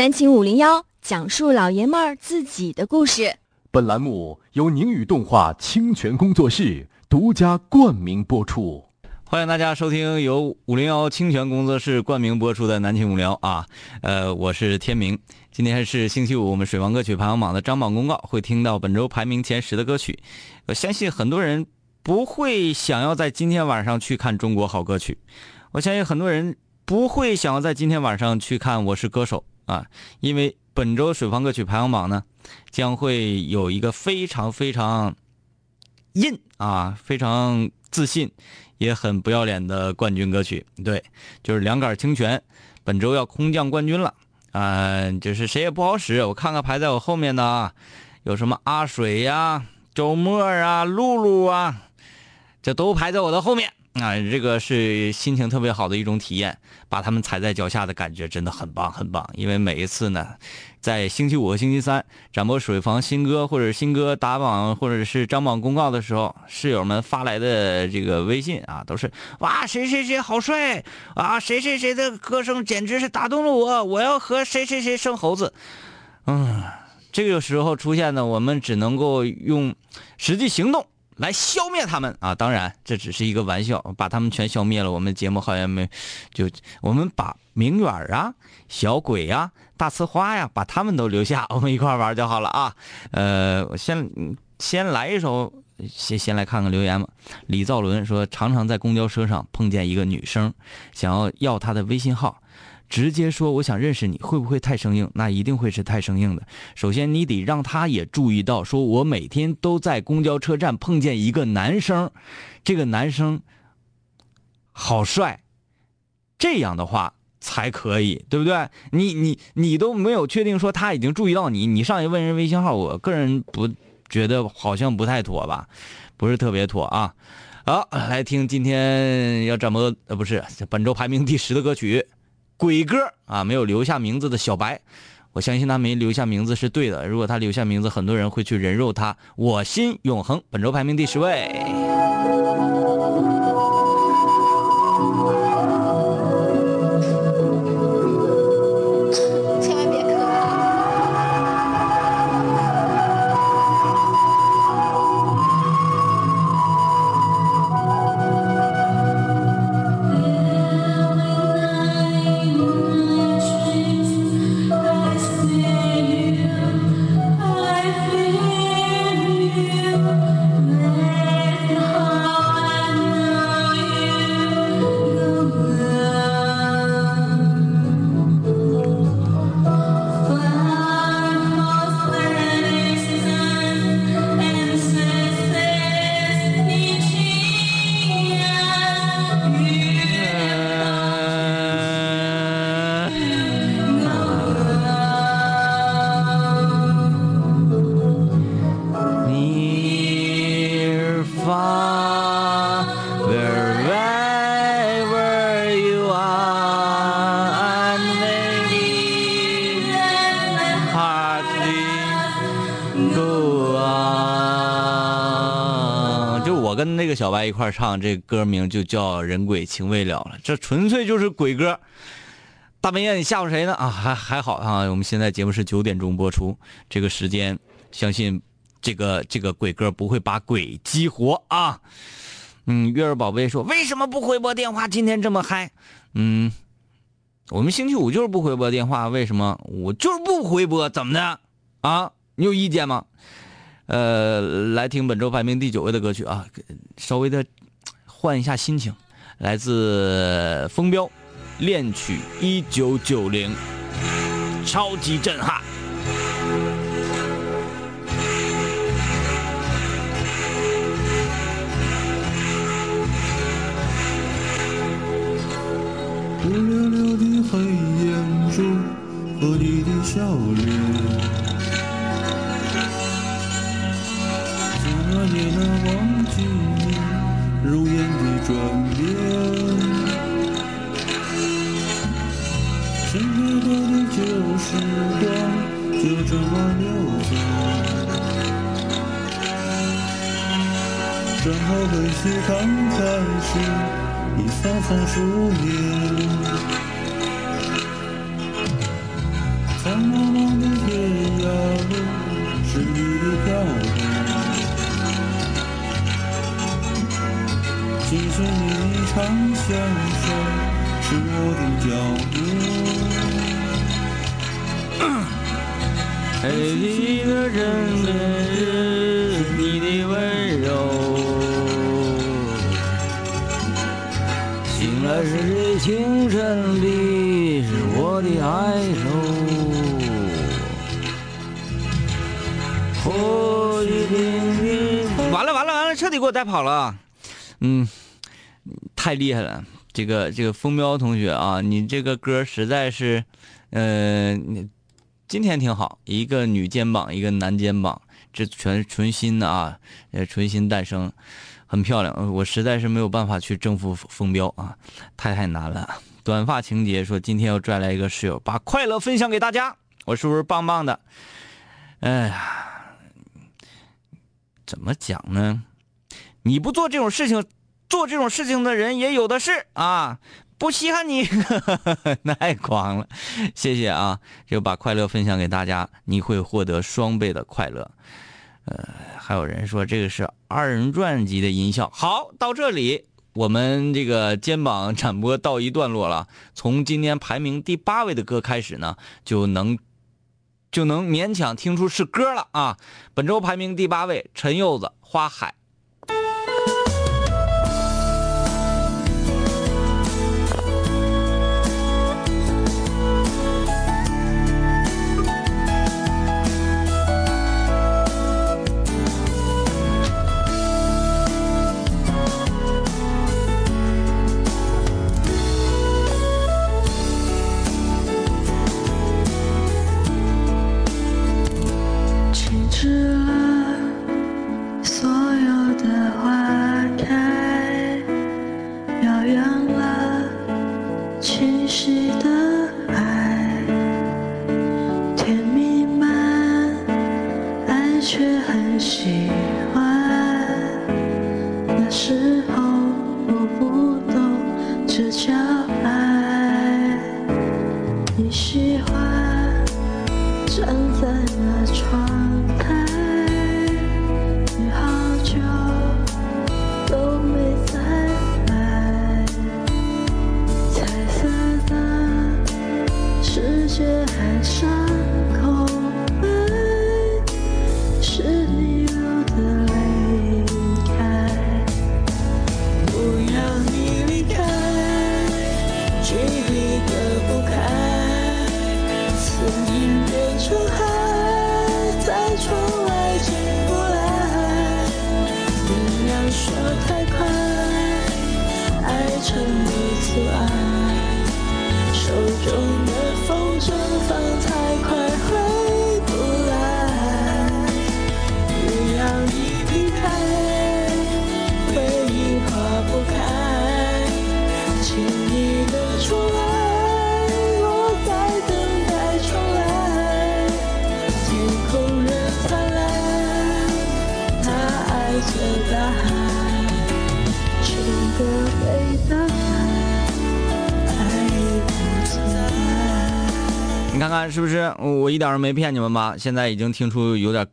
南秦五零幺讲述老爷们儿自己的故事。本栏目由宁宇动画清泉工作室独家冠名播出。欢迎大家收听由五零幺清泉工作室冠名播出的《南秦五聊》啊，呃，我是天明。今天是星期五，我们水王歌曲排行榜的张榜公告会听到本周排名前十的歌曲。我相信很多人不会想要在今天晚上去看中国好歌曲，我相信很多人不会想要在今天晚上去看《我是歌手》啊，因为本周水王歌曲排行榜呢将会有一个非常非常硬啊，非常自信。也很不要脸的冠军歌曲，对，就是两杆清泉，本周要空降冠军了，啊，就是谁也不好使。我看看排在我后面的啊，有什么阿水呀、周末啊、露露啊，这都排在我的后面。啊，这个是心情特别好的一种体验，把他们踩在脚下的感觉真的很棒很棒。因为每一次呢，在星期五和星期三展播水房新歌或者新歌打榜或者是张榜公告的时候，室友们发来的这个微信啊，都是哇谁谁谁好帅啊，谁谁谁的歌声简直是打动了我，我要和谁谁谁生猴子。嗯，这个时候出现呢，我们只能够用实际行动。来消灭他们啊！当然，这只是一个玩笑，把他们全消灭了，我们节目好像没就我们把明远啊、小鬼呀、大呲花呀，把他们都留下，我们一块玩就好了啊！呃，我先先来一首，先先来看看留言吧。李造伦说，常常在公交车上碰见一个女生，想要要她的微信号。直接说我想认识你，会不会太生硬？那一定会是太生硬的。首先，你得让他也注意到，说我每天都在公交车站碰见一个男生，这个男生好帅，这样的话才可以，对不对？你你你都没有确定说他已经注意到你，你上去问人微信号，我个人不觉得好像不太妥吧，不是特别妥啊。好，来听今天要展播呃不是本周排名第十的歌曲。鬼哥啊，没有留下名字的小白，我相信他没留下名字是对的。如果他留下名字，很多人会去人肉他。我心永恒，本周排名第十位。小白一块唱，这歌名就叫《人鬼情未了》了，这纯粹就是鬼歌。大半夜你吓唬谁呢？啊，还还好啊，我们现在节目是九点钟播出，这个时间，相信这个这个鬼歌不会把鬼激活啊。嗯，月儿宝贝说为什么不回拨电话？今天这么嗨？嗯，我们星期五就是不回拨电话，为什么？我就是不回拨，怎么的？啊，你有意见吗？呃，来听本周排名第九位的歌曲啊，稍微的换一下心情，来自风标，恋曲一九九零，超级震撼。乌溜溜的黑眼珠和你的笑脸。也难忘记你容颜的转变，剩下的旧时光就这么流走，正好悲喜刚开始，已匆匆数年。长相守是我的骄傲。爱你的人真是你的温柔，醒来时的清晨里是我的哀愁。或许听听，完了完了完了，彻底给我带跑了。嗯，太厉害了，这个这个风喵同学啊，你这个歌实在是，呃，今天挺好，一个女肩膀，一个男肩膀，这全纯新的啊，呃，纯新诞生，很漂亮。我实在是没有办法去征服风标啊，太太难了。短发情节说今天要拽来一个室友，把快乐分享给大家，我是不是棒棒的？哎呀，怎么讲呢？你不做这种事情，做这种事情的人也有的是啊。不稀罕你，太狂了，谢谢啊！就把快乐分享给大家，你会获得双倍的快乐。呃，还有人说这个是二人转级的音效。好，到这里我们这个肩膀展播到一段落了。从今天排名第八位的歌开始呢，就能就能勉强听出是歌了啊！本周排名第八位，陈柚子《花海》。是？我一点都没骗你们吧？现在已经听出有点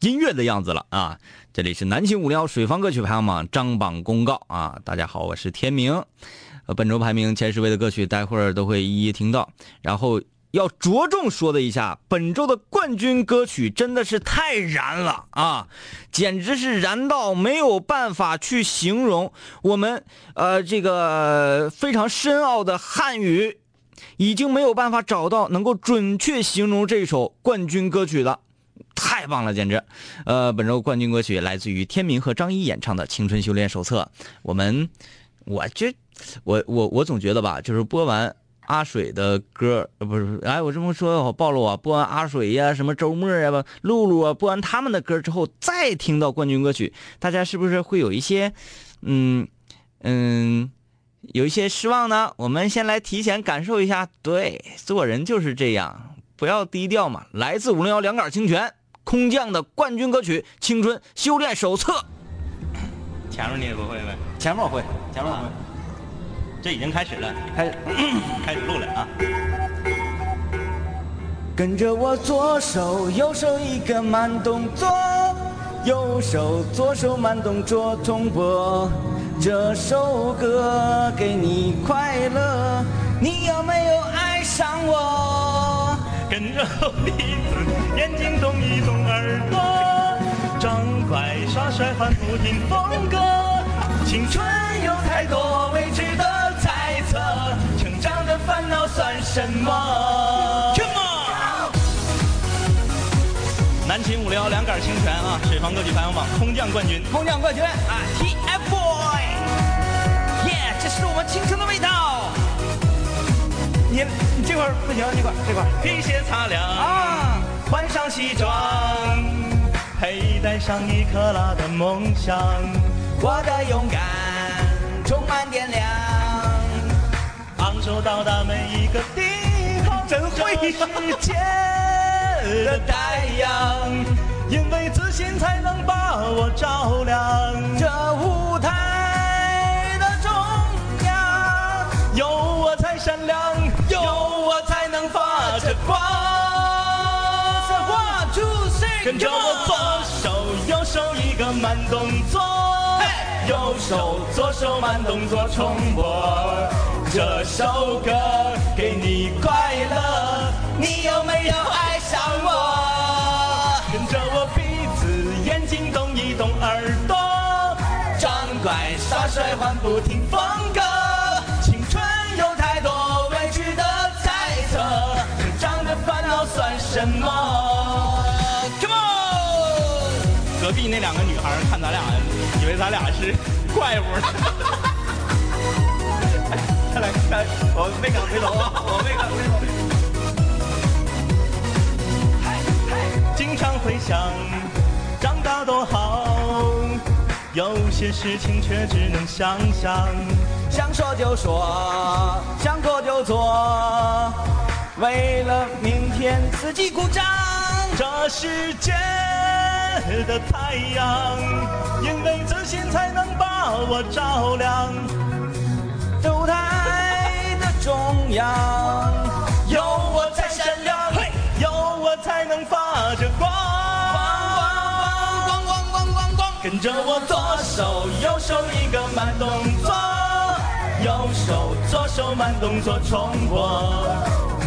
音乐的样子了啊！这里是南青五聊水方歌曲排行榜张榜公告啊！大家好，我是天明。呃，本周排名前十位的歌曲，待会儿都会一一听到。然后要着重说的一下，本周的冠军歌曲真的是太燃了啊！简直是燃到没有办法去形容。我们呃这个非常深奥的汉语已经没有办法找到能够准确形容这首冠军歌曲了，太棒了，简直！呃，本周冠军歌曲来自于天明和张一演唱的《青春修炼手册》。我们，我这，我我我总觉得吧，就是播完阿水的歌，呃，不是，哎，我这么说好暴露啊！播完阿水呀、什么周末呀、露露啊，播完他们的歌之后，再听到冠军歌曲，大家是不是会有一些，嗯嗯？有一些失望呢，我们先来提前感受一下。对，做人就是这样，不要低调嘛。来自五零幺两杆清泉空降的冠军歌曲《青春修炼手册》。前面你也不会呗？前面我会，前面我会，这已经开始了，开始。开始录了啊！跟着我左手右手一个慢动作，右手左手慢动作重播。这首歌给你快乐，你有没有爱上我？跟着鼻子，眼睛动一动耳朵，装乖耍帅换不停风格。青春有太多未知的猜测，成长的烦恼算什么？Come on！南秦五零幺两杆清泉啊，水房歌曲排行榜空降冠军。空降冠军啊这是我们青春的味道。你你这块不行，这块这块皮鞋擦亮啊，换上西装，佩戴上一克拉的梦想。我的勇敢充满电量，昂首到达每一个地方，真会这世界的太阳，因为自信才能把我照亮。这舞台善良，有我才能发着光。跟着我左手右手一个慢动作，右手左手慢动作重播。这首歌给你快乐，你有没有爱上我？跟着我鼻子眼睛动一动耳朵，装乖耍帅换不停风格。咱俩，以为咱俩是怪物呢。看 来看，我没敢回头啊，我没敢回头。经常会想，长大多好，有些事情却只能想象。想说就说，想做就做，为了明天自己鼓掌。这世界的太阳，因为自信才能把我照亮。舞台的中央，有我才闪亮，有我才能发着光。光光光光光，跟着我左手右手一个慢动作，右手左手慢动作重播。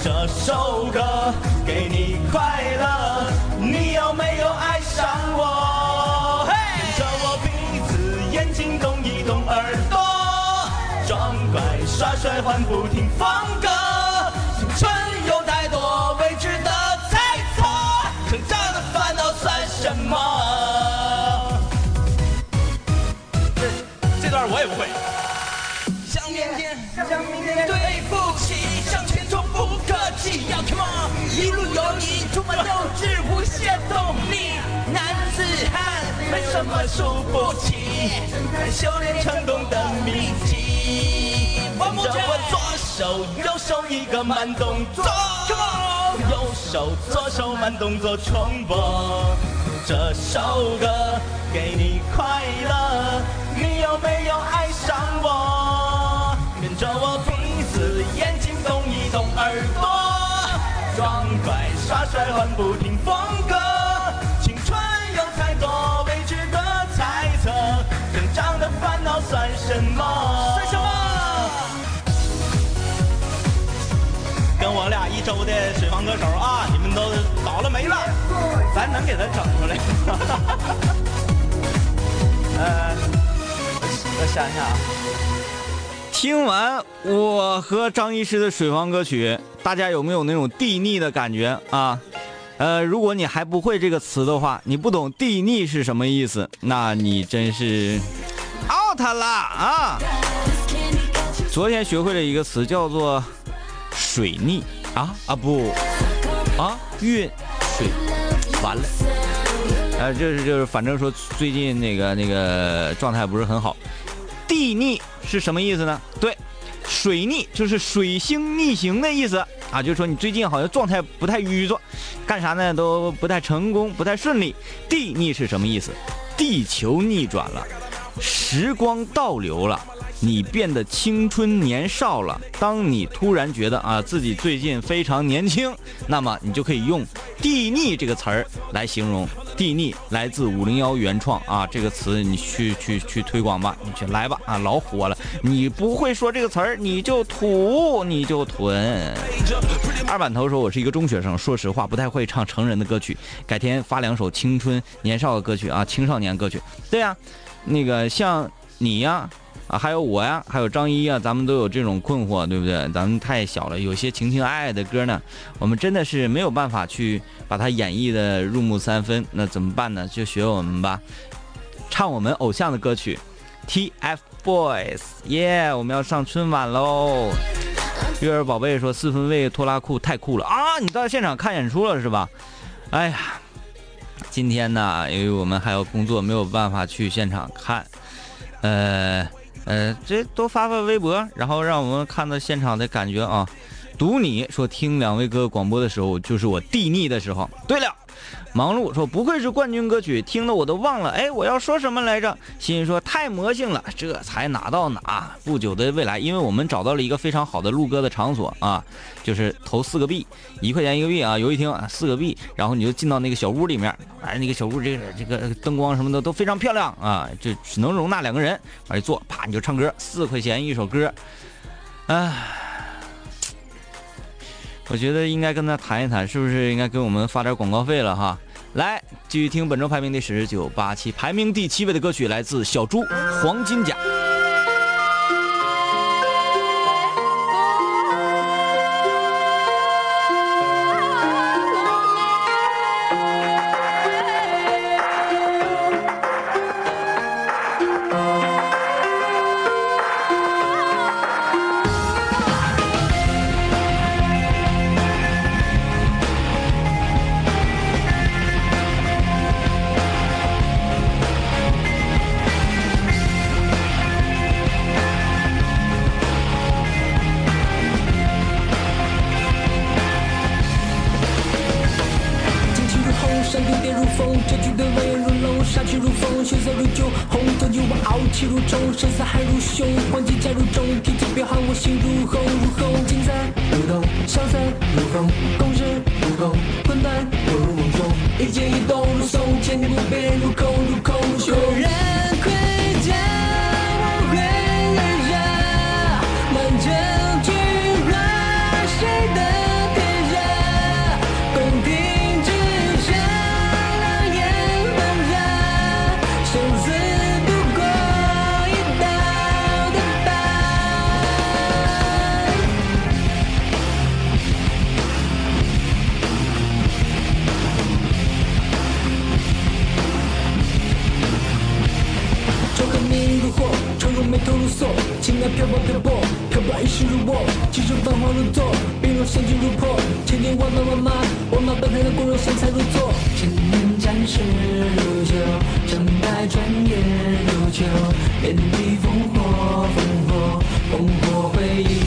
这首歌给你快乐，你有没有爱上我？跟着我鼻子眼睛动一动耳朵，装乖耍帅换不停风格。青春有太多未知的猜测，成长的烦恼算什么？什么输不起，修炼成功的秘籍。跟着我左手右手一个慢动作右手左手慢动作重播。这首歌给你快乐，你有没有爱上我？跟着我鼻子眼睛动一动耳朵，装乖耍帅换不停风格。我俩一周的水房歌手啊，你们都倒了霉了，咱能给他整出来？呃，我我想想啊，听完我和张医师的水房歌曲，大家有没有那种地腻的感觉啊？呃，如果你还不会这个词的话，你不懂地腻是什么意思，那你真是 out 了啊！昨天学会了一个词，叫做水逆啊啊不啊运水完了。呃，就是就是，反正说最近那个那个状态不是很好。地逆是什么意思呢？对，水逆就是水星逆行的意思啊，就是说你最近好像状态不太愉快，干啥呢都不太成功，不太顺利。地逆是什么意思？地球逆转了，时光倒流了，你变得青春年少了。当你突然觉得啊自己最近非常年轻，那么你就可以用“地腻”这个词儿来形容。地腻来自五零幺原创啊，这个词你去去去推广吧，你去来吧啊，老火了。你不会说这个词儿，你就土，你就囤。二板头说：“我是一个中学生，说实话不太会唱成人的歌曲，改天发两首青春年少的歌曲啊，青少年歌曲。对呀，那个像你呀。”，啊还有我呀，还有张一啊，咱们都有这种困惑，对不对？咱们太小了，有些情情爱爱的歌呢，我们真的是没有办法去把它演绎的入木三分。那怎么办呢？就学我们吧，唱我们偶像的歌曲，TFBOYS，耶！我们要上春晚喽。月儿宝贝说四分卫拖拉裤太酷了啊！你到现场看演出了是吧？哎呀，今天呢，因为我们还要工作，没有办法去现场看，呃。呃，这多发发微博，然后让我们看到现场的感觉啊。读你说听两位哥广播的时候，就是我地腻的时候。对了。忙碌说不愧是冠军歌曲，听得我都忘了。哎，我要说什么来着？欣欣说太魔性了，这才哪到哪。不久的未来，因为我们找到了一个非常好的录歌的场所啊，就是投四个币，一块钱一个币啊，游戏厅四个币，然后你就进到那个小屋里面，哎，那个小屋这个这个灯光什么的都非常漂亮啊，就只能容纳两个人，往一坐，啪你就唱歌，四块钱一首歌，哎。我觉得应该跟他谈一谈，是不是应该给我们发点广告费了哈？来，继续听本周排名第十九八七，排名第七位的歌曲来自小猪《黄金甲》。漂泊，漂泊，漂泊。一世如过，青春芳华如昨。碧落山青如破，千军万马，万马万马奔腾的骨肉。三才如昨，千年战士如旧。成败转眼如旧，遍地烽火，烽火烽火，回忆。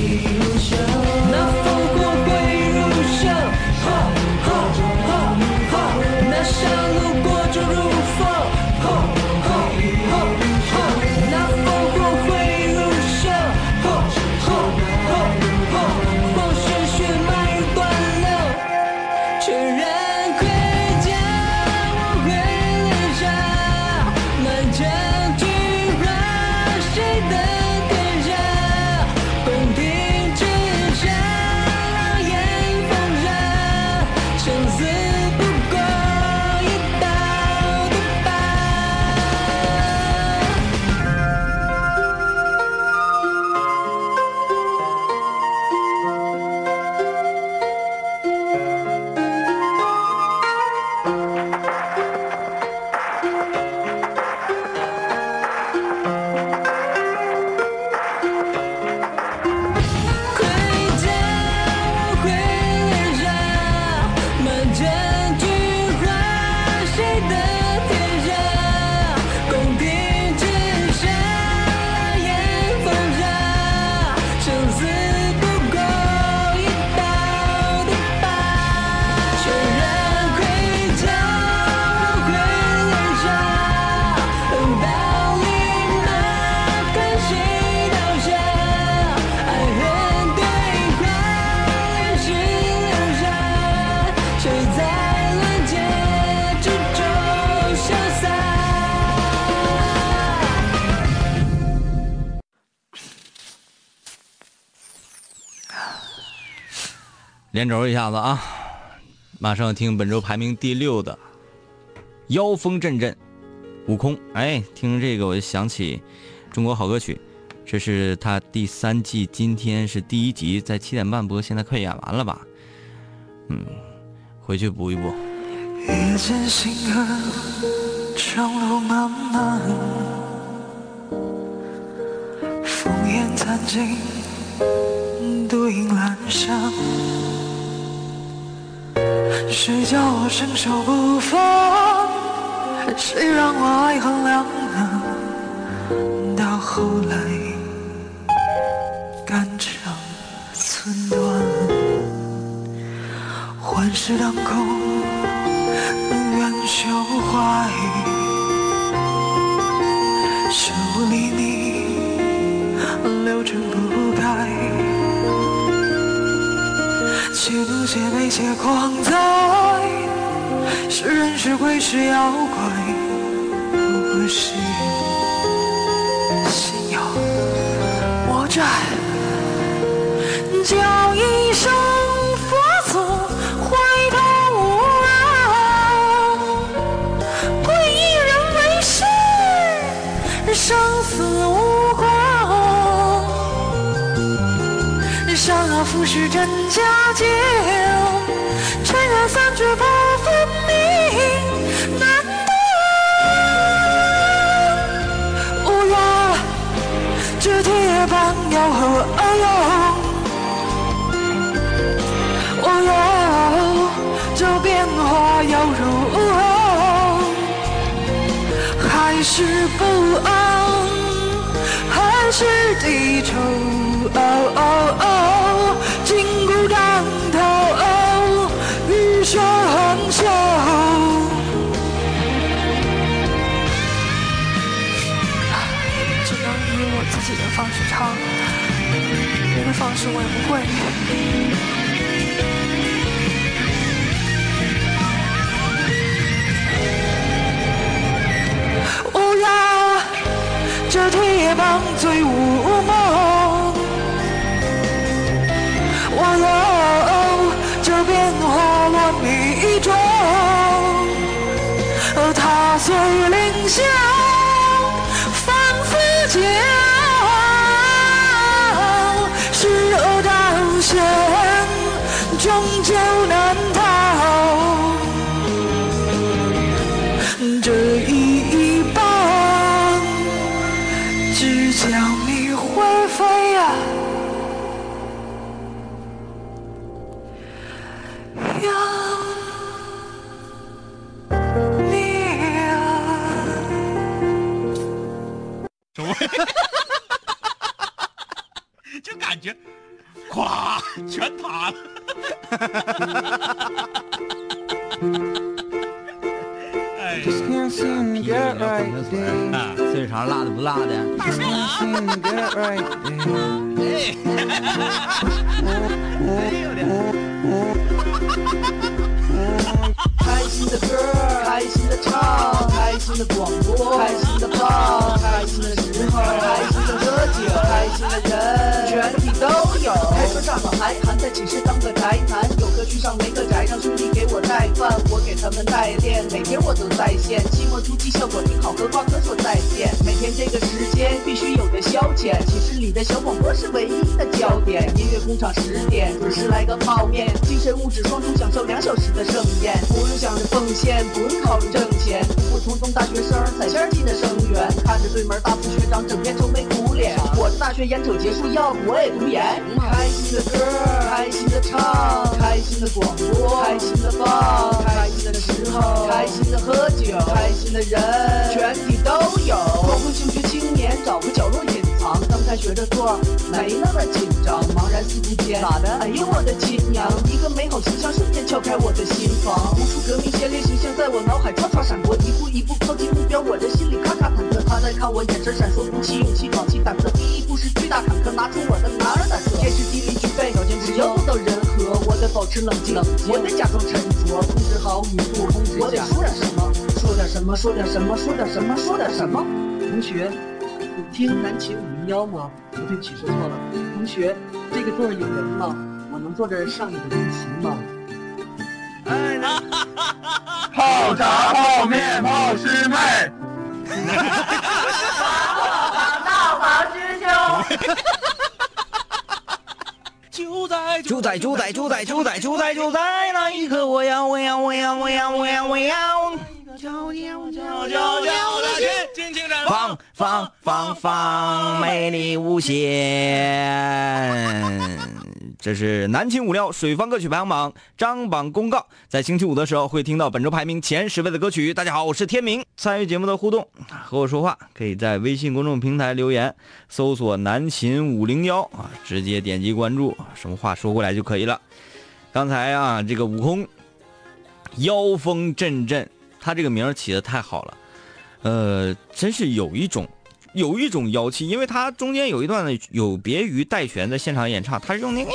连轴一下子啊！马上听本周排名第六的《妖风阵阵》，悟空。哎，听这个我就想起《中国好歌曲》，这是他第三季，今天是第一集，在七点半播，现在快演完了吧？嗯，回去补一补。夜间星河，长路漫漫，烽烟残尽，独影阑珊。谁叫我身手不凡？谁让我爱恨两难？到后来，肝肠寸断，幻世当空。愿胸怀，手离你留尘不改，且怒且悲且狂哉，是人是鬼是妖怪，不是心有魔债，交易是真假境，尘缘三聚不分明，难道。无缘，这铁板有何用？我有，这变化又如何？还是不安，还是低头？哦哦哦，别的方式我也不会。无恙，这铁棒醉无梦。我有这变化乱迷中，踏碎凌香，只将你灰飞呀。让灭啊！就感觉，咵，全塌了。哎 there. 啊，岁数长辣的不辣的，right，yeah，开心的歌，开心的唱，开心的广播，开心的放，开心的时候，开心的喝酒，开心的人，全体都有。开车上好还还在寝室当个宅男，有课去上没课宅，让兄弟给我带饭，我给他们代练，每天我都在线。期末突击效果挺好，和瓜哥说再见。每天这个时间必须有的消遣，寝室里的小广播是唯一的焦点。音乐工厂十点准时来个泡面，精神物质双重享受两小时的盛宴，不用想着奉献，不用考虑挣钱。普通中大学生踩线进的生源，看着对门大四学长整天愁眉苦脸，我的大学眼瞅结束，要不我也读研。开心的歌，开心的唱，开心的广播，开心的放，开心的时候，开心的喝酒，开心的人，全体都有。光棍休学青年找个角落隐藏，刚开学的座没那么紧张，茫然四顾间，咋的？哎呦我的亲娘！一个美好形象瞬间敲开我的心房，无数革命先烈形象在我脑海唰唰闪过，一步一步靠近目标，我的心里咔咔忐忑。他在看我，眼神闪烁，鼓起勇气，壮起胆子。第一步是巨大坎坷，拿出我的男儿胆色。天时地利具备，条件只要做到人和，我得保持冷静，我得假装沉着，控制好语速，控制我得说点什么，说点什么，说点什么，说点什么，说点什么。同学，你听南秦五零幺吗？不对不起，说错了。同学，这个座有人吗？我能坐这儿上你的自习吗？泡茶、泡面、泡师妹。就在就在就在就在就在就在就在那一刻，我要我要我要我要我要我要悄悄悄悄悄的去尽情绽放放放放，美丽无限。这是南秦五聊水方歌曲排行榜张榜公告，在星期五的时候会听到本周排名前十位的歌曲。大家好，我是天明，参与节目的互动和我说话，可以在微信公众平台留言，搜索南秦五零幺啊，直接点击关注，什么话说过来就可以了。刚才啊，这个悟空妖风阵阵，他这个名起的太好了，呃，真是有一种有一种妖气，因为他中间有一段呢，有别于戴荃的现场演唱，他是用那个、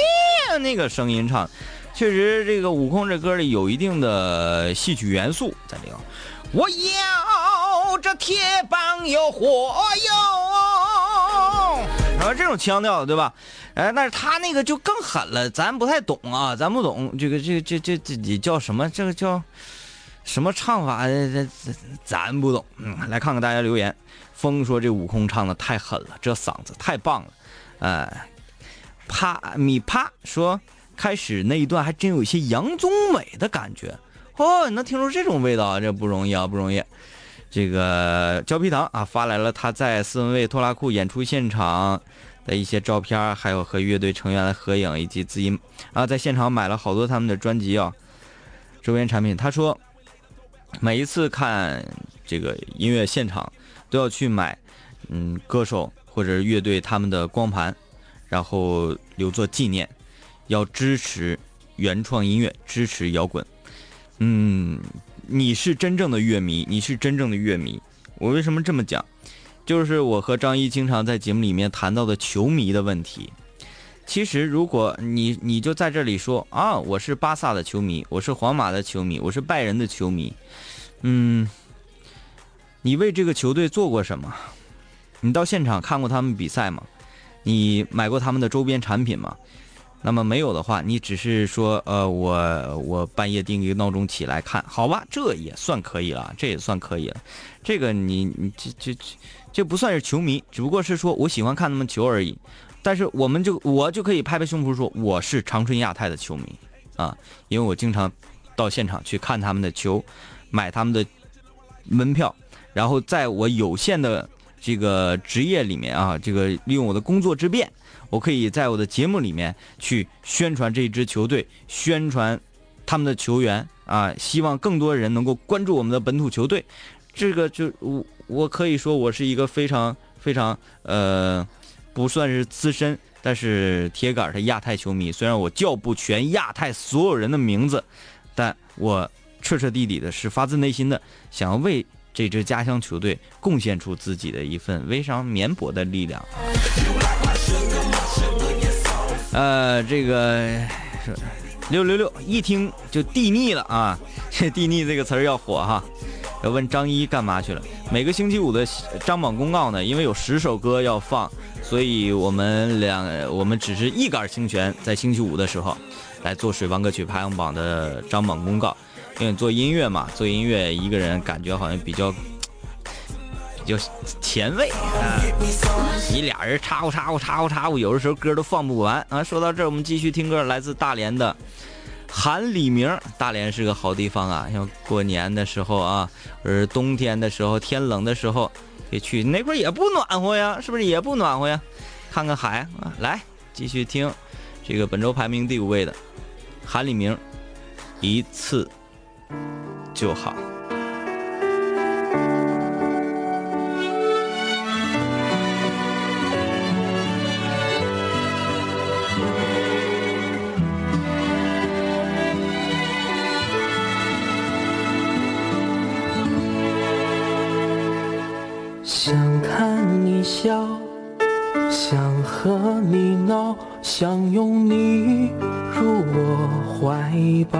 那个声音唱，确实这个悟空这歌里有一定的戏曲元素在里头。我要这铁棒有火哟，然后这种腔调对吧？哎，但是他那个就更狠了，咱不太懂啊，咱不懂这个这这这这叫什么？这个叫什么唱法？这这这咱不懂。嗯，来看看大家留言。风说这悟空唱的太狠了，这嗓子太棒了。哎，啪米啪说开始那一段还真有一些杨宗纬的感觉。哦，能听出这种味道，这不容易啊，不容易。这个胶皮糖啊发来了他在斯文卫拖拉库演出现场的一些照片，还有和乐队成员的合影，以及自己啊在现场买了好多他们的专辑啊周边产品。他说每一次看这个音乐现场都要去买嗯歌手或者乐队他们的光盘，然后留作纪念，要支持原创音乐，支持摇滚。嗯，你是真正的乐迷，你是真正的乐迷。我为什么这么讲？就是我和张一经常在节目里面谈到的球迷的问题。其实，如果你你就在这里说啊，我是巴萨的球迷，我是皇马的球迷，我是拜仁的球迷，嗯，你为这个球队做过什么？你到现场看过他们比赛吗？你买过他们的周边产品吗？那么没有的话，你只是说，呃，我我半夜定一个闹钟起来看，好吧，这也算可以了，这也算可以了。这个你你这这这这不算是球迷，只不过是说我喜欢看他们球而已。但是我们就我就可以拍拍胸脯说我是长春亚泰的球迷啊，因为我经常到现场去看他们的球，买他们的门票，然后在我有限的这个职业里面啊，这个利用我的工作之便。我可以在我的节目里面去宣传这支球队，宣传他们的球员啊，希望更多人能够关注我们的本土球队。这个就我我可以说我是一个非常非常呃不算是资深，但是铁杆的亚太球迷。虽然我叫不全亚太所有人的名字，但我彻彻底底的是发自内心的想要为这支家乡球队贡献出自己的一份非常绵薄的力量。呃，这个六六六一听就地腻了啊！这 地腻这个词儿要火哈。要问张一干嘛去了？每个星期五的张榜公告呢，因为有十首歌要放，所以我们两我们只是一杆清泉，在星期五的时候来做水王歌曲排行榜的张榜公告。因为做音乐嘛，做音乐一个人感觉好像比较比较前卫啊。你俩人插呼插呼插呼插呼，有的时候歌都放不完啊。说到这儿，我们继续听歌，来自大连的韩李明。大连是个好地方啊，像过年的时候啊，或者冬天的时候，天冷的时候可以去那块也不暖和呀，是不是也不暖和呀？看看海啊，来继续听这个本周排名第五位的韩李明，一次就好。想看你笑，想和你闹，想拥你入我怀抱。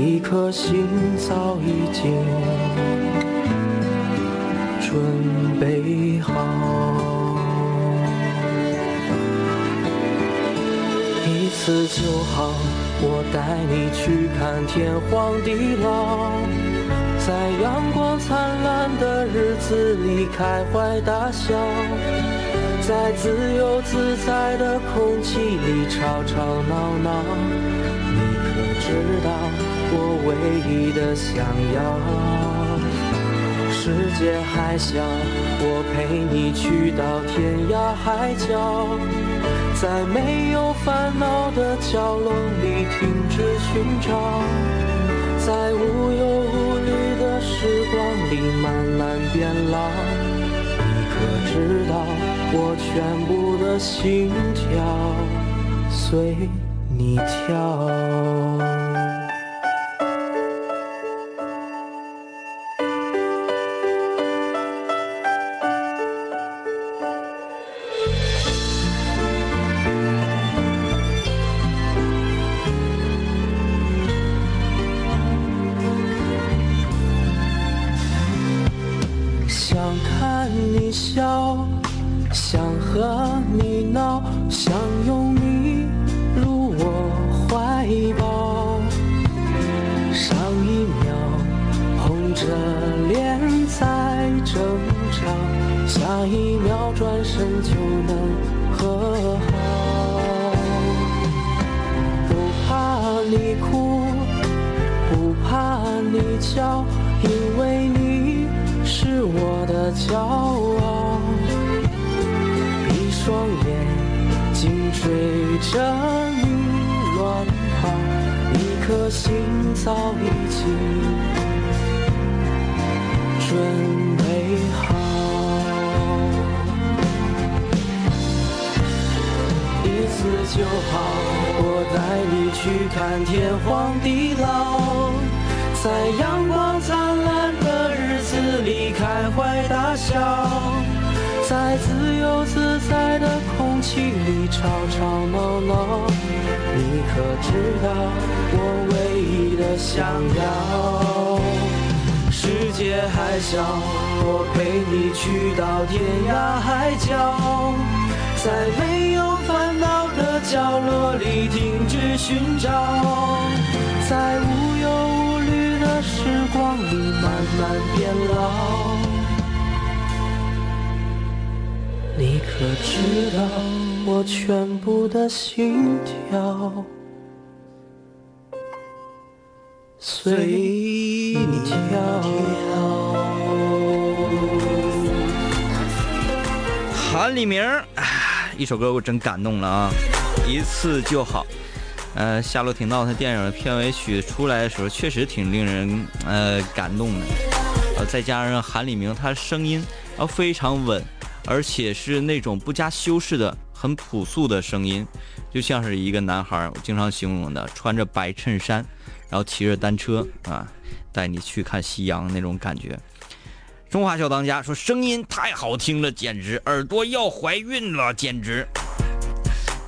一颗心早已经准备好。一次就好，我带你去看天荒地老，在阳光灿烂的日子里开怀大笑，在自由自在的空气里吵吵闹闹。你可知道我唯一的想要？世界还小，我陪你去到天涯海角，在没有烦恼的角落里停止寻找，在无忧无虑的时光里慢慢变老。你可知道，我全部的心跳随你跳。界还小，我陪你去到天涯海角，在没有烦恼的角落里停止寻找，在无忧无虑的时光里慢慢变老。你可知道我全部的心跳随你跳？韩立明儿，一首歌我真感动了啊！一次就好。呃，夏洛廷道他电影的片尾曲出来的时候，确实挺令人呃感动的。呃，再加上韩立明他声音啊非常稳，而且是那种不加修饰的很朴素的声音，就像是一个男孩，我经常形容的，穿着白衬衫，然后骑着单车啊，带你去看夕阳那种感觉。中华小当家说声音太好听了，简直耳朵要怀孕了，简直。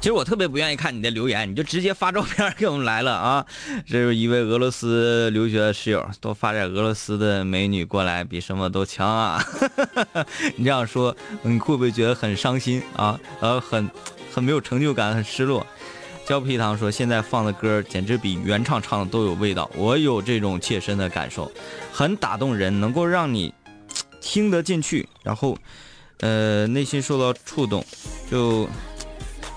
其实我特别不愿意看你的留言，你就直接发照片给我们来了啊！这是一位俄罗斯留学的室友，多发点俄罗斯的美女过来，比什么都强啊！你这样说，你会不会觉得很伤心啊？呃，很很没有成就感，很失落。胶皮糖说，现在放的歌简直比原唱唱的都有味道，我有这种切身的感受，很打动人，能够让你听得进去，然后，呃，内心受到触动，就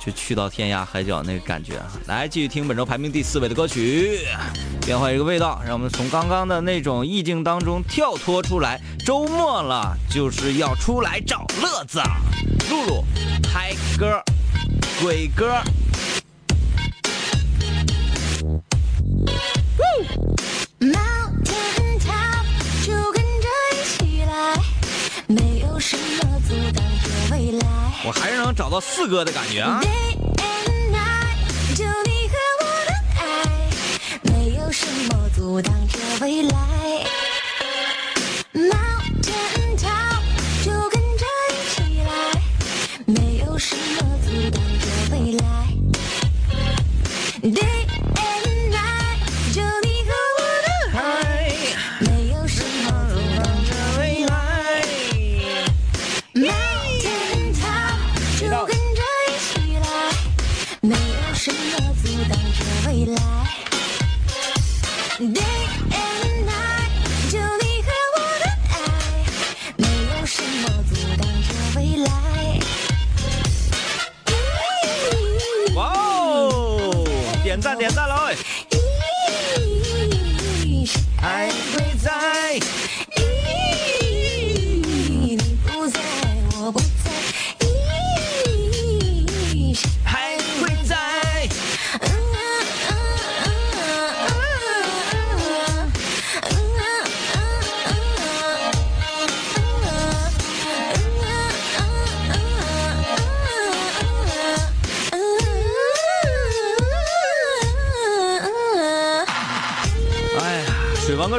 就去到天涯海角那个感觉！来，继续听本周排名第四位的歌曲，变换一个味道，让我们从刚刚的那种意境当中跳脱出来。周末了，就是要出来找乐子。露露，嗨歌，鬼歌。我还是能找到四哥的感觉啊。未来。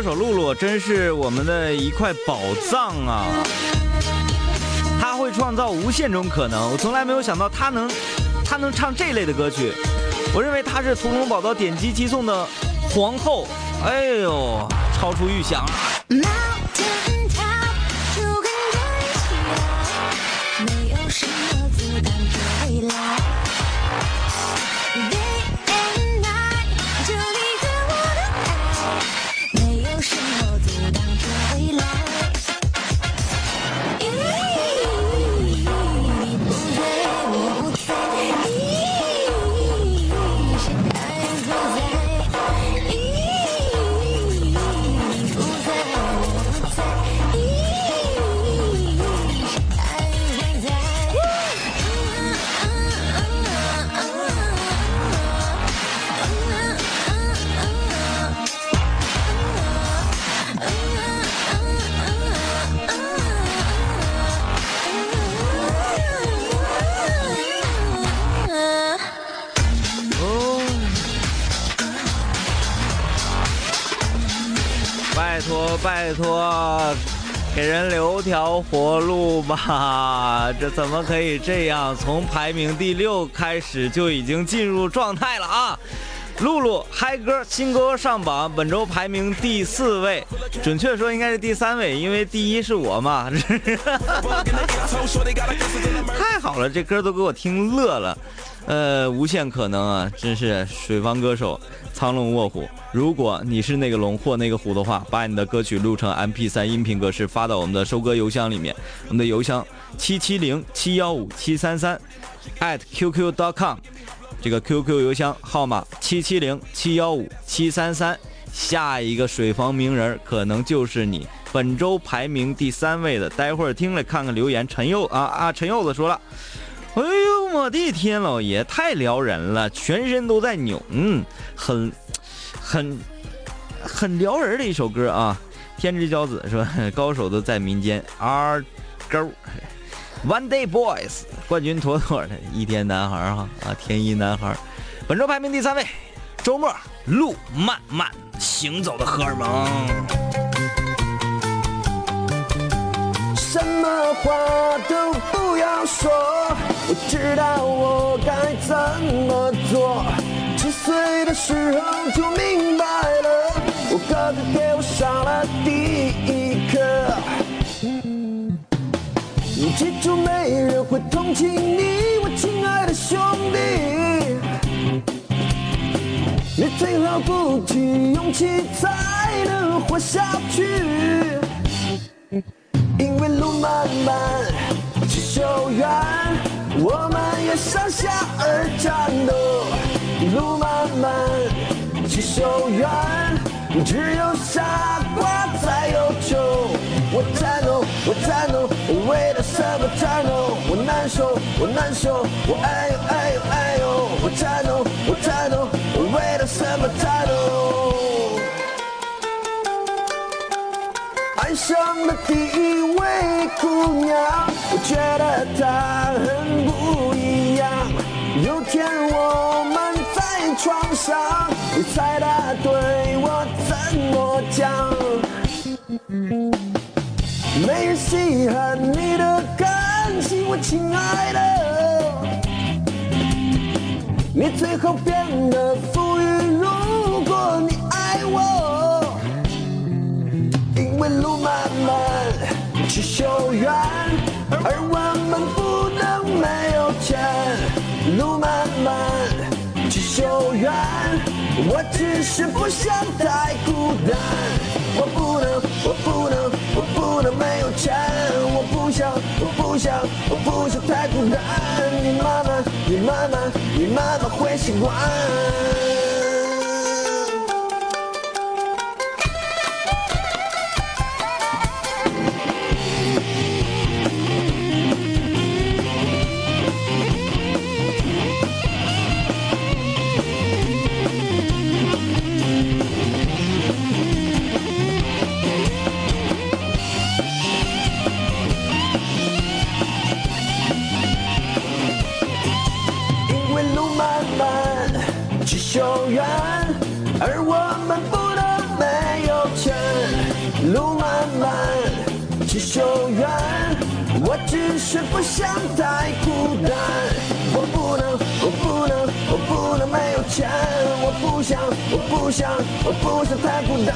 手露露真是我们的一块宝藏啊！他会创造无限种可能，我从来没有想到他能，他能唱这类的歌曲。我认为他是《屠龙宝刀》点击击送的皇后。哎呦，超出预想！活路吧！这怎么可以这样？从排名第六开始就已经进入状态了啊！露露嗨歌新歌上榜，本周排名第四位，准确说应该是第三位，因为第一是我嘛。太好了，这歌都给我听乐了。呃，无限可能啊，真是水方歌手，苍龙卧虎。如果你是那个龙或那个虎的话，把你的歌曲录成 MP3 音频格式发到我们的收歌邮箱里面，我们的邮箱七七零七幺五七三三 at qq.com，这个 QQ 邮箱号码七七零七幺五七三三，下一个水房名人可能就是你。本周排名第三位的，待会儿听了看看留言。陈佑啊啊，陈柚子说了。哎我的天，老爷太撩人了，全身都在扭，嗯，很很很撩人的一首歌啊。天之骄子是吧 高手都在民间，R 勾 One Day Boys 冠军妥妥的，一天男孩哈啊，天一男孩，本周排名第三位，周末路漫漫行走的荷尔蒙。什么话都不要说，我知道我该怎么做。七岁的时候就明白了，我哥哥给我上了第一课。你记住，没人会同情你，我亲爱的兄弟。你最好鼓起勇气，才能活下去。因为路漫漫其修远，我们也上下而战斗。路漫漫其修远，只有傻瓜才有救。我战斗，我战斗，我为了什么战斗？我难受，我难受，我哎呦哎呦哎呦！我战斗，我战斗，我为了什么战斗？爱上了第一位姑娘，我觉得她很不一样。有天我们在床上，你猜她对我怎么讲没人稀罕你的感情，我亲爱的。你最后变得富裕，如果你爱我，因为路漫漫去修远，而我们不能没有钱。路漫漫去修远，我只是不想太孤单。我不能，我不能，我不能没有钱。我不想，我不想，我不想太孤单。你慢慢，你慢慢，你慢慢会习惯。是不想太孤单。我不能，我不能，我不能没有钱。我不想，我不想，我不想太孤单。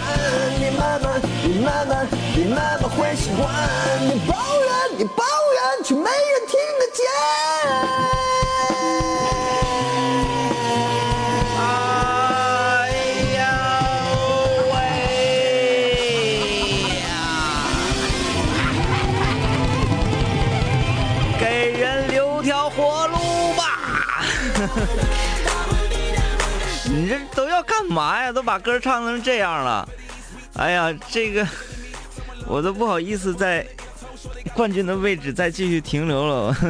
你慢慢，你慢慢，你慢慢会习惯。你抱怨，你抱怨，却没人听嘛呀？都把歌唱成这样了，哎呀，这个我都不好意思在冠军的位置再继续停留了。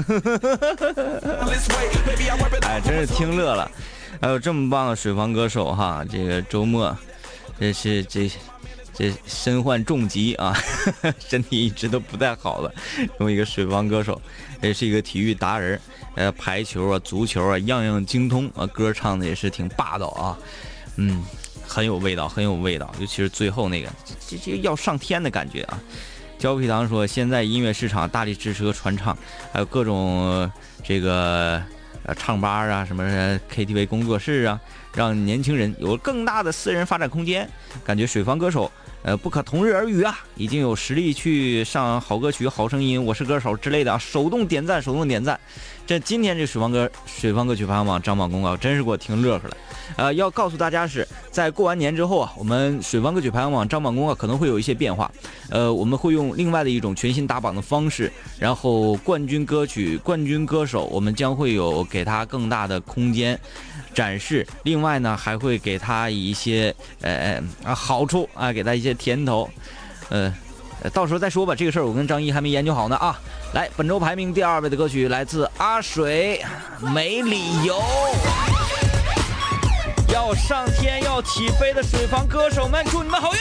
哎，真是听乐了。还有这么棒的水房歌手哈，这个周末，这是这这身患重疾啊，身体一直都不太好了。这么一个水房歌手，也是一个体育达人，呃，排球啊、足球啊，样样精通啊，歌唱的也是挺霸道啊，嗯，很有味道，很有味道，尤其是最后那个，这这要上天的感觉啊。胶皮糖说，现在音乐市场大力支持和传唱，还有各种这个。呃，唱吧啊，什么 KTV 工作室啊，让年轻人有更大的私人发展空间。感觉水房歌手，呃，不可同日而语啊，已经有实力去上好歌曲、好声音、我是歌手之类的啊，手动点赞，手动点赞。这今天这水方歌水方歌曲排行榜张榜公告，真是给我听乐呵了。呃，要告诉大家是在过完年之后啊，我们水方歌曲排行榜张榜公告可能会有一些变化。呃，我们会用另外的一种全新打榜的方式，然后冠军歌曲、冠军歌手，我们将会有给他更大的空间展示。另外呢，还会给他一些呃啊好处啊，给他一些甜头。呃，到时候再说吧，这个事儿我跟张一还没研究好呢啊。来，本周排名第二位的歌曲来自阿水，《没理由》。要上天要起飞的水房歌手们，祝你们好运！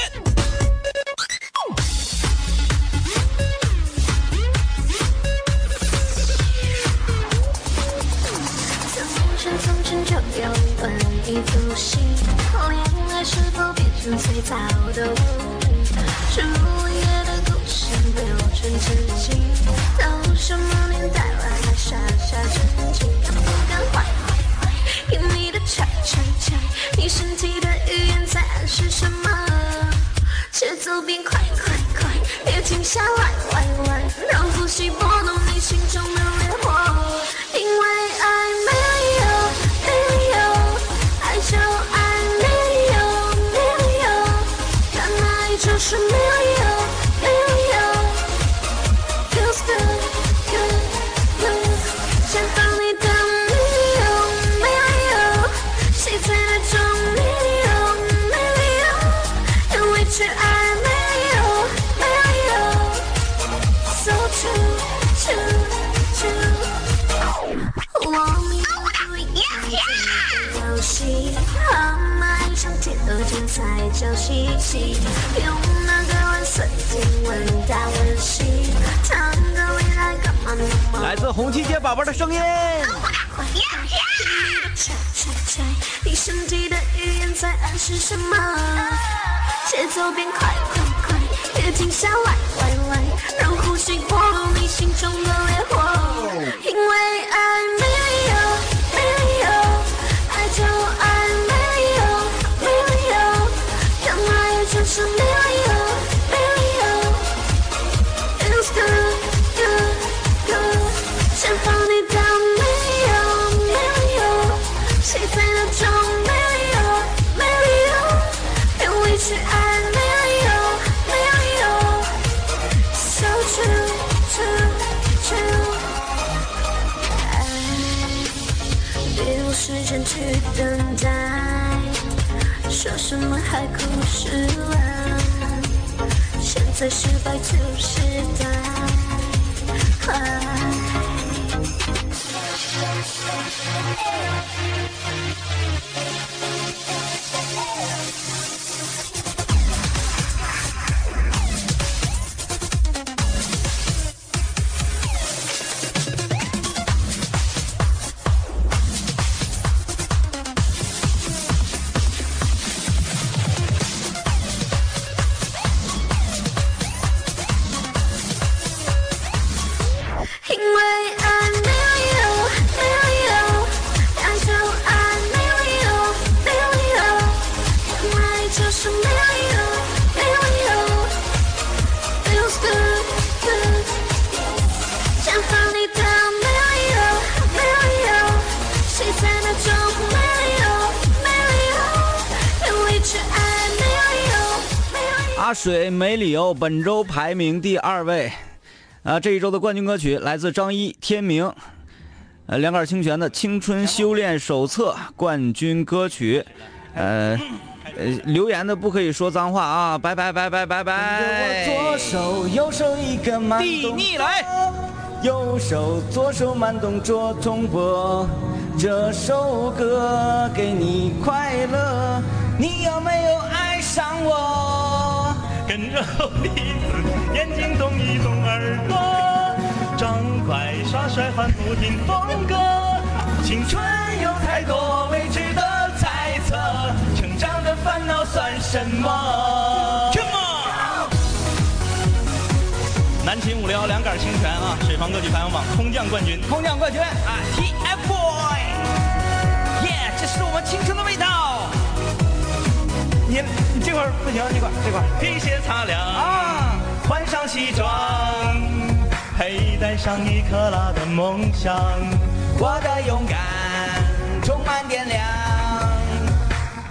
器？树叶的故事流传至今，到什么年代了还傻傻沉浸？敢不敢坏坏坏？用你的拆拆拆，你身体的语言在暗示什么？节奏变快快快，别停下来来来，让呼吸拨动才叫稀奇。用那个蓝色经文打温馨，谈个未来干嘛那么？来自红旗街宝宝的声音。你身体的语言在暗示什么？节奏变快快快，别停停下来，来来，让呼吸过渡你心中的烈火。因为爱海枯石烂，现在是白兔时代。因没理由，本周排名第二位。啊，这一周的冠军歌曲来自张一《天明》，呃，两杆清泉的《青春修炼手册》冠军歌曲。呃，呃，留言的不可以说脏话啊！拜拜拜拜拜拜。左手右手一个慢地动逆来，右手左手慢动作重播。这首歌给你快乐，你有没有爱上我？跟着我鼻子，眼睛动一动耳朵，张快耍帅换不停风格。青春有太多未知的猜测，成长的烦恼算什么？Come on！南秦五聊两杆清泉啊，水房歌曲排行榜空降冠军，空降冠军啊，TFBOY，耶，这是我们青春的。你这块不行，这块这块皮鞋擦亮啊，换上西装，佩戴上一克拉的梦想，我的勇敢充满电量，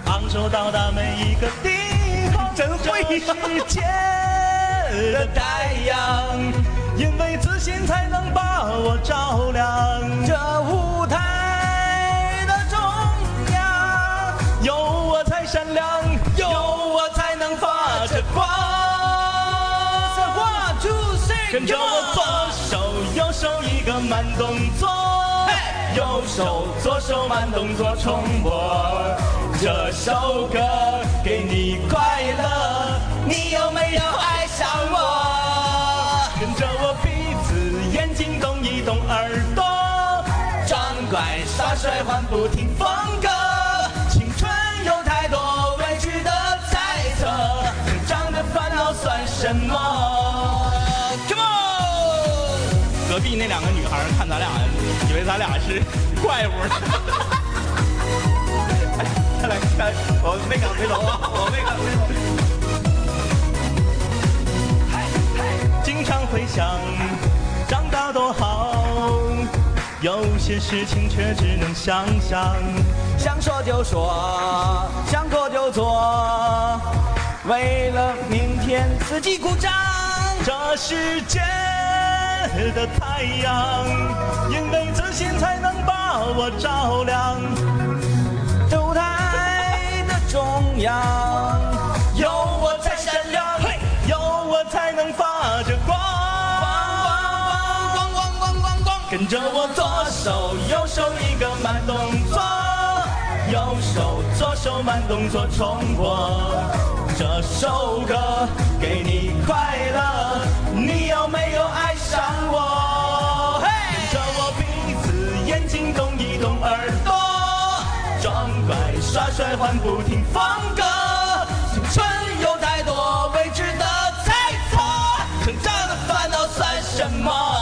昂首到达每一个地方，真会！世界的太阳，因为自信才能把我照亮。这舞台善良，有我才能发着光。跟着我左手右手一个慢动作，右手左手慢动作重播。这首歌给你快乐，你有没有爱上我？跟着我鼻子眼睛动一动耳朵，装乖耍帅换不停风格。那两个女孩看咱俩，以为咱俩是怪物呢。哎看来看，我没敢回头啊，我没敢回头。经常会想，长大多好，有些事情却只能想想。想说就说，想做就做，为了明天自己鼓掌。这世界的太阳，因为自信才能把我照亮。舞台的中央，有我才闪亮，有我才能发着光。光光光光光，跟着我左手右手一个慢动作，右手左手慢动作重播。这首歌给你快乐你有没有爱上我？跟着我鼻子眼睛动一动耳朵装乖耍帅换不停风格青春有太多未知的猜测成长的烦恼算什么？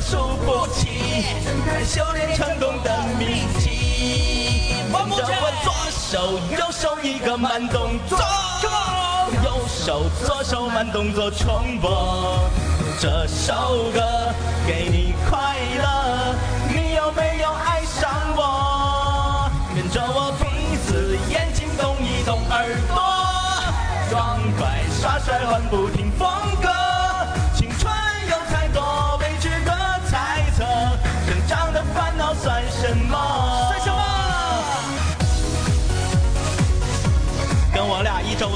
输不起？修炼成功的秘籍。跟着我左手右手一个慢动作，右手左手慢动作重播。这首歌给你快乐，你有没有爱上我？跟着我鼻子眼睛动一动耳朵，装乖耍帅换不停风格。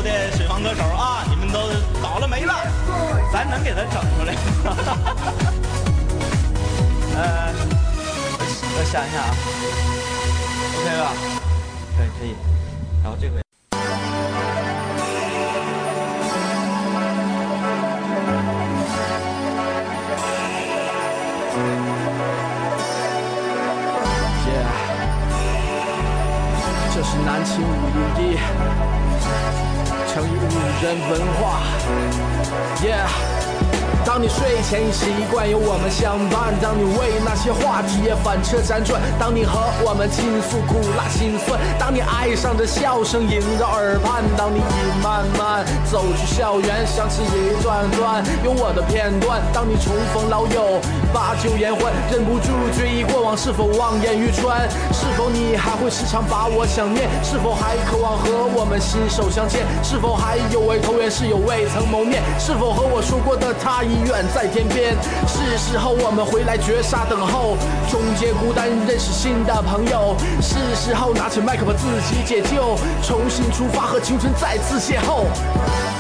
的水房歌手啊，你们都倒了霉了，咱能给他整出来。呃，我想一想啊，OK 吧？可以可以，然后这回。这是南秦五零一，成语五人文化，Yeah。当你睡前已习惯有我们相伴，当你为那些话题也反侧辗转，当你和我们倾诉苦辣心酸，当你爱上这笑声萦绕耳畔，当你已慢慢走出校园，想起一段段有我的片段，当你重逢老友，把酒言欢，忍不住追忆过往，是否望眼欲穿？是否你还会时常把我想念？是否还渴望和我们心手相见？是否还有位投缘室友未曾谋面？是否和我说过的他已远在天边？是时候我们回来绝杀等候，终结孤单，认识新的朋友。是时候拿起麦克把自己解救，重新出发和青春再次邂逅。